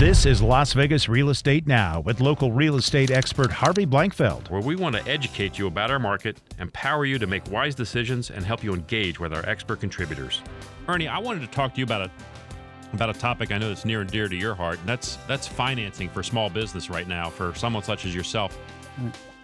This is Las Vegas Real Estate Now with local real estate expert Harvey Blankfeld. where we want to educate you about our market, empower you to make wise decisions, and help you engage with our expert contributors. Ernie, I wanted to talk to you about a about a topic I know that's near and dear to your heart, and that's that's financing for small business right now for someone such as yourself.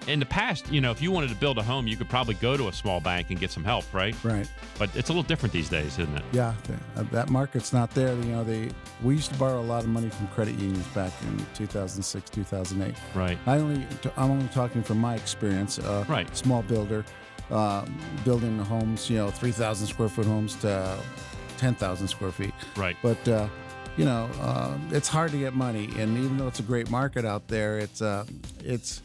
In the past, you know, if you wanted to build a home, you could probably go to a small bank and get some help, right? Right. But it's a little different these days, isn't it? Yeah, uh, that market's not there. You know, they we used to borrow a lot of money from credit unions back in 2006, 2008. Right. I only I'm only talking from my experience. Uh, Right. Small builder, uh, building homes. You know, 3,000 square foot homes to 10,000 square feet. Right. But uh, you know, uh, it's hard to get money, and even though it's a great market out there, it's uh, it's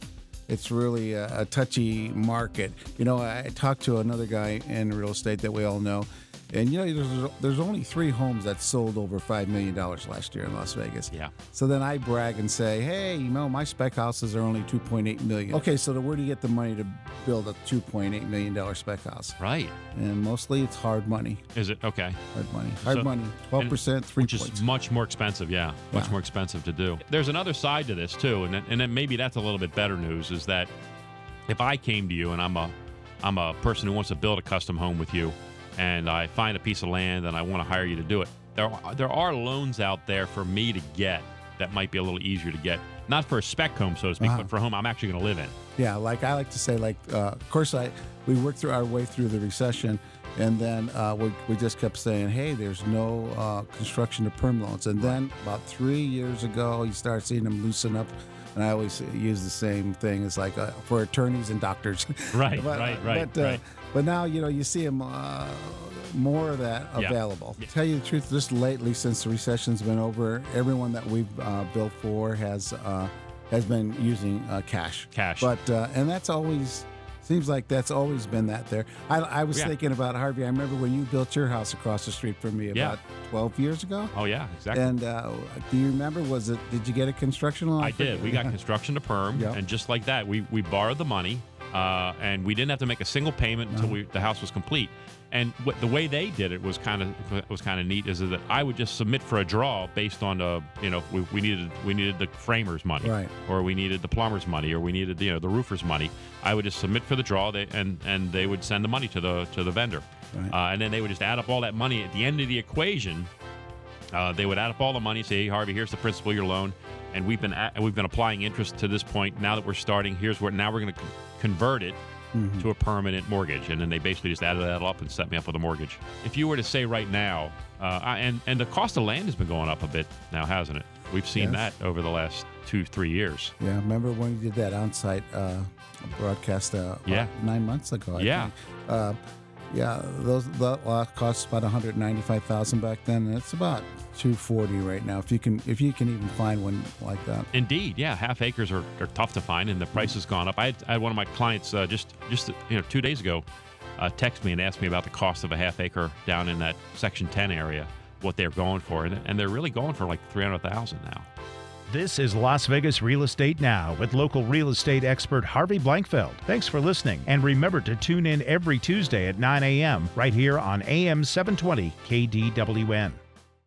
it's really a, a touchy market. You know, I talked to another guy in real estate that we all know, and you know, there's there's only three homes that sold over five million dollars last year in Las Vegas. Yeah. So then I brag and say, hey, you know, my spec houses are only $2.8 million. Okay, so where do you get the money to build a 2.8 million dollar spec house? Right. And mostly it's hard money. Is it okay? Hard money. Hard So- money. 12%, three which points. is much more expensive. Yeah, much Yeah. more expensive to do. There's another side to this too, and and then maybe that's a little bit better news. Is that if I came to you and I'm a I'm a person who wants to build a custom home with you, and I find a piece of land and I want to hire you to do it, there are, there are loans out there for me to get that might be a little easier to get. Not for a spec home, so to speak, Uh-huh. but for a home I'm actually going to live in. Yeah, like I like to say, like uh, of course I we worked through our way through the recession, and then uh, we, we just kept saying, hey, there's no uh, construction to perm loans, and then about three years ago, you start seeing them loosen up. And I always use the same thing. It's like uh, for attorneys and doctors. Right, but, right, right, But, uh, right. but now you know you see them uh, more of that Yeah. available. Tell you the truth, just lately since the recession's been over, everyone that we've uh, built for has uh, has been using uh, cash. Cash. But uh, and that's always seems like that's always been that there. I, I was Yeah. thinking about Harvey. I remember when you built your house across the street from me Yeah. about twelve years ago. Oh yeah, exactly. And uh, do you remember? Was it? Did you get a construction loan? I did. We got construction to perm, Yeah. and just like that, we we borrowed the money, uh, and we didn't have to make a single payment until we the house was complete. And what, the way they did it was kind of was kind of neat. Is that I would just submit for a draw based on the you know we, we needed we needed the framers money, Right. or we needed the plumber's money, or we needed you know the roofer's money. I would just submit for the draw, they, and and they would send the money to the to the vendor, Right. uh, and then they would just add up all that money at the end of the equation. Uh, they would add up all the money, say, "Hey, Harvey, here's the principal your loan," and we've been at, we've been applying interest to this point. Now that we're starting, here's where now we're going to convert it Mm-hmm. to a permanent mortgage, and then they basically just added that up and set me up with a mortgage. If you were to say right now, uh, I- and and the cost of land has been going up a bit now, hasn't it? We've seen Yes. that over the last two three years. Yeah, remember when you did that on-site uh, broadcast? Uh, Yeah. nine months ago. I Yeah. Yeah, those that lot cost about one hundred ninety-five thousand back then, and it's about two forty right now. If you can, if you can even find one like that. Indeed, yeah, half acres are, are tough to find, and the price has gone up. I had, I had one of my clients uh, just just you know two days ago uh, text me and asked me about the cost of a half acre down in that Section 10 area, what they're going for, and, and they're really going for like three hundred thousand now. This is Las Vegas Real Estate Now with local real estate expert Harvey Blankfeld. Thanks for listening, and remember to tune in every Tuesday at 9 a.m. right here on AM 720 KDWN.